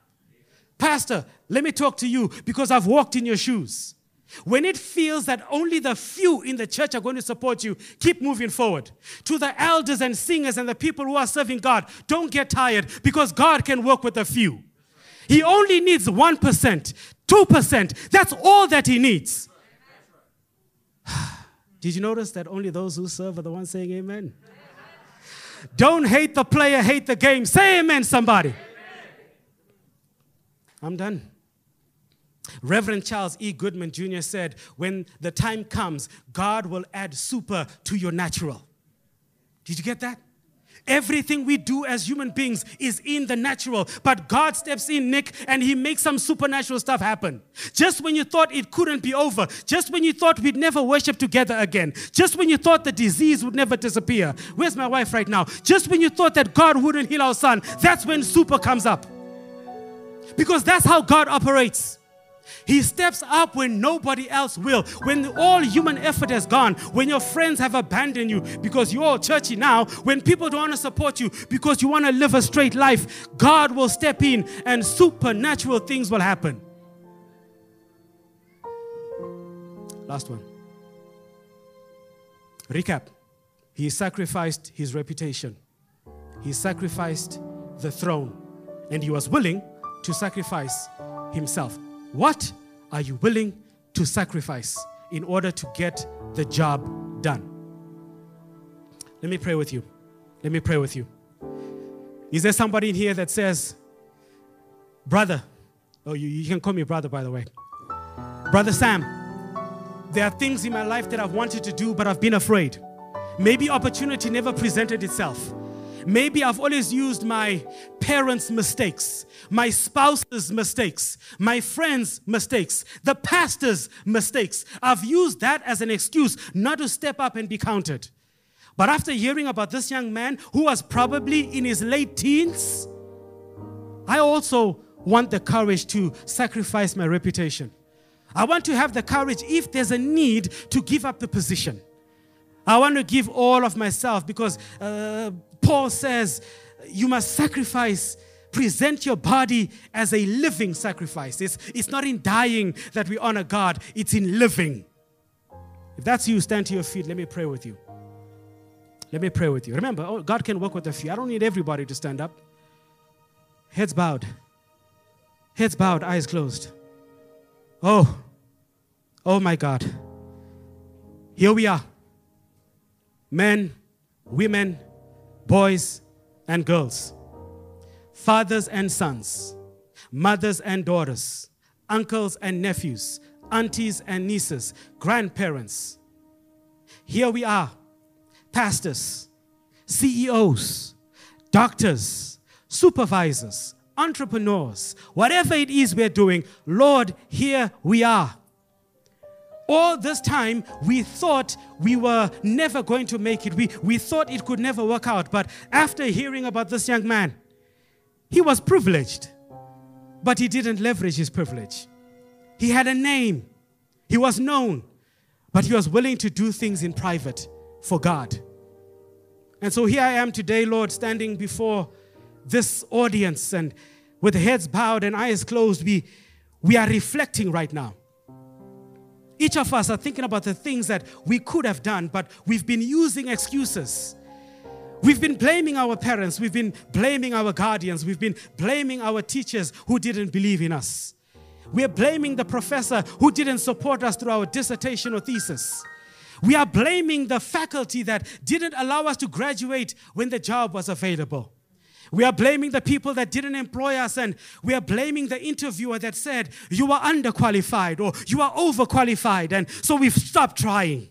Pastor, let me talk to you because I've walked in your shoes. When it feels that only the few in the church are going to support you, keep moving forward. To the elders and singers and the people who are serving God, don't get tired because God can work with a few. He only needs 1%, 2%. That's all that He needs. Did you notice that only those who serve are the ones saying amen? Don't hate the player, hate the game. Say amen, somebody. I'm done. Reverend Charles E. Goodman Jr. said, When the time comes, God will add super to your natural. Did you get that? Everything we do as human beings is in the natural, but God steps in, Nick, and He makes some supernatural stuff happen. Just when you thought it couldn't be over, just when you thought we'd never worship together again, just when you thought the disease would never disappear. Where's my wife right now? Just when you thought that God wouldn't heal our son, that's when super comes up. Because that's how God operates. He steps up when nobody else will. When all human effort has gone, when your friends have abandoned you because you're churchy now, when people don't want to support you because you want to live a straight life, God will step in and supernatural things will happen. Last one. Recap. He sacrificed his reputation. He sacrificed the throne. And he was willing to sacrifice himself. What are you willing to sacrifice in order to get the job done? Let me pray with you. Let me pray with you. Is there somebody in here that says, Brother, oh, you, you can call me brother, by the way. Brother Sam, there are things in my life that I've wanted to do, but I've been afraid. Maybe opportunity never presented itself. Maybe I've always used my parents' mistakes, my spouse's mistakes, my friends' mistakes, the pastor's mistakes. I've used that as an excuse not to step up and be counted. But after hearing about this young man who was probably in his late teens, I also want the courage to sacrifice my reputation. I want to have the courage, if there's a need, to give up the position. I want to give all of myself because uh, Paul says you must sacrifice, present your body as a living sacrifice. It's, it's not in dying that we honor God, it's in living. If that's you, stand to your feet. Let me pray with you. Let me pray with you. Remember, oh, God can work with a few. I don't need everybody to stand up. Heads bowed. Heads bowed, eyes closed. Oh, oh my God. Here we are. Men, women, boys and girls, fathers and sons, mothers and daughters, uncles and nephews, aunties and nieces, grandparents. Here we are, pastors, CEOs, doctors, supervisors, entrepreneurs, whatever it is we're doing, Lord, here we are. All this time, we thought we were never going to make it. We, we thought it could never work out. But after hearing about this young man, he was privileged, but he didn't leverage his privilege. He had a name, he was known, but he was willing to do things in private for God. And so here I am today, Lord, standing before this audience and with heads bowed and eyes closed, we, we are reflecting right now. Each of us are thinking about the things that we could have done, but we've been using excuses. We've been blaming our parents, we've been blaming our guardians, we've been blaming our teachers who didn't believe in us. We're blaming the professor who didn't support us through our dissertation or thesis. We are blaming the faculty that didn't allow us to graduate when the job was available. We are blaming the people that didn't employ us, and we are blaming the interviewer that said, You are underqualified or you are overqualified, and so we've stopped trying.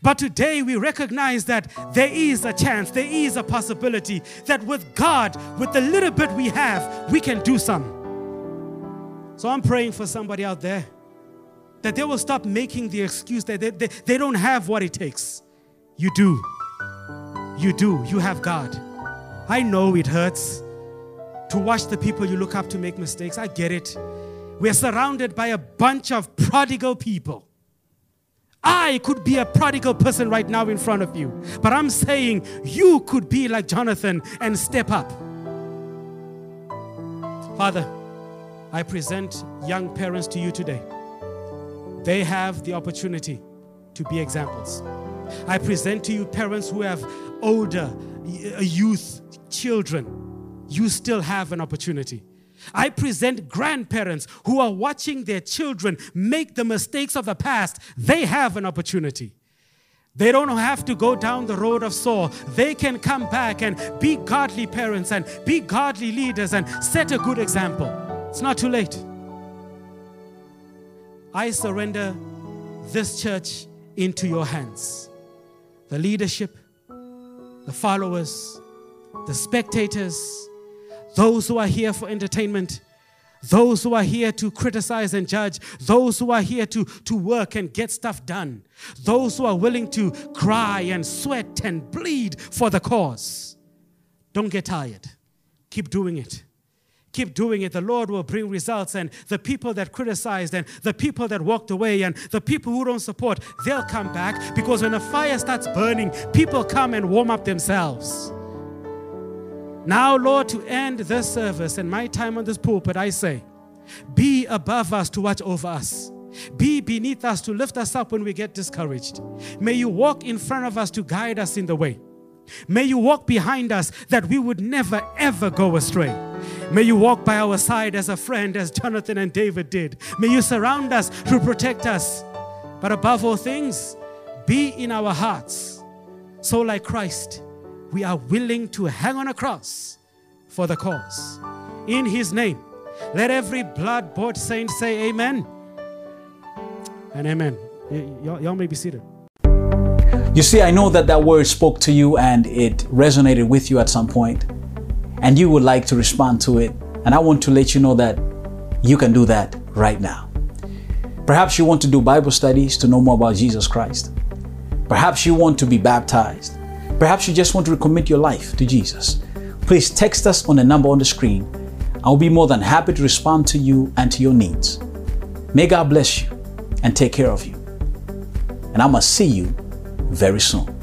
But today we recognize that there is a chance, there is a possibility that with God, with the little bit we have, we can do some. So I'm praying for somebody out there that they will stop making the excuse that they, they, they don't have what it takes. You do. You do. You have God. I know it hurts to watch the people you look up to make mistakes. I get it. We're surrounded by a bunch of prodigal people. I could be a prodigal person right now in front of you, but I'm saying you could be like Jonathan and step up. Father, I present young parents to you today. They have the opportunity to be examples. I present to you parents who have older youth children, you still have an opportunity. I present grandparents who are watching their children make the mistakes of the past. They have an opportunity. They don't have to go down the road of Saul. They can come back and be godly parents and be godly leaders and set a good example. It's not too late. I surrender this church into your hands. The leadership, the followers, the spectators, those who are here for entertainment, those who are here to criticize and judge, those who are here to, to work and get stuff done, those who are willing to cry and sweat and bleed for the cause. Don't get tired. Keep doing it. Keep doing it. The Lord will bring results. And the people that criticized and the people that walked away and the people who don't support, they'll come back because when a fire starts burning, people come and warm up themselves. Now, Lord, to end this service and my time on this pulpit, I say, be above us to watch over us. Be beneath us to lift us up when we get discouraged. May you walk in front of us to guide us in the way. May you walk behind us that we would never ever go astray. May you walk by our side as a friend, as Jonathan and David did. May you surround us to protect us. But above all things, be in our hearts. So, like Christ, we are willing to hang on a cross for the cause. In his name, let every blood bought saint say amen and amen. Y- y'all may be seated. You see, I know that that word spoke to you and it resonated with you at some point, and you would like to respond to it. And I want to let you know that you can do that right now. Perhaps you want to do Bible studies to know more about Jesus Christ. Perhaps you want to be baptized. Perhaps you just want to recommit your life to Jesus. Please text us on the number on the screen. I'll be more than happy to respond to you and to your needs. May God bless you and take care of you. And I must see you very soon.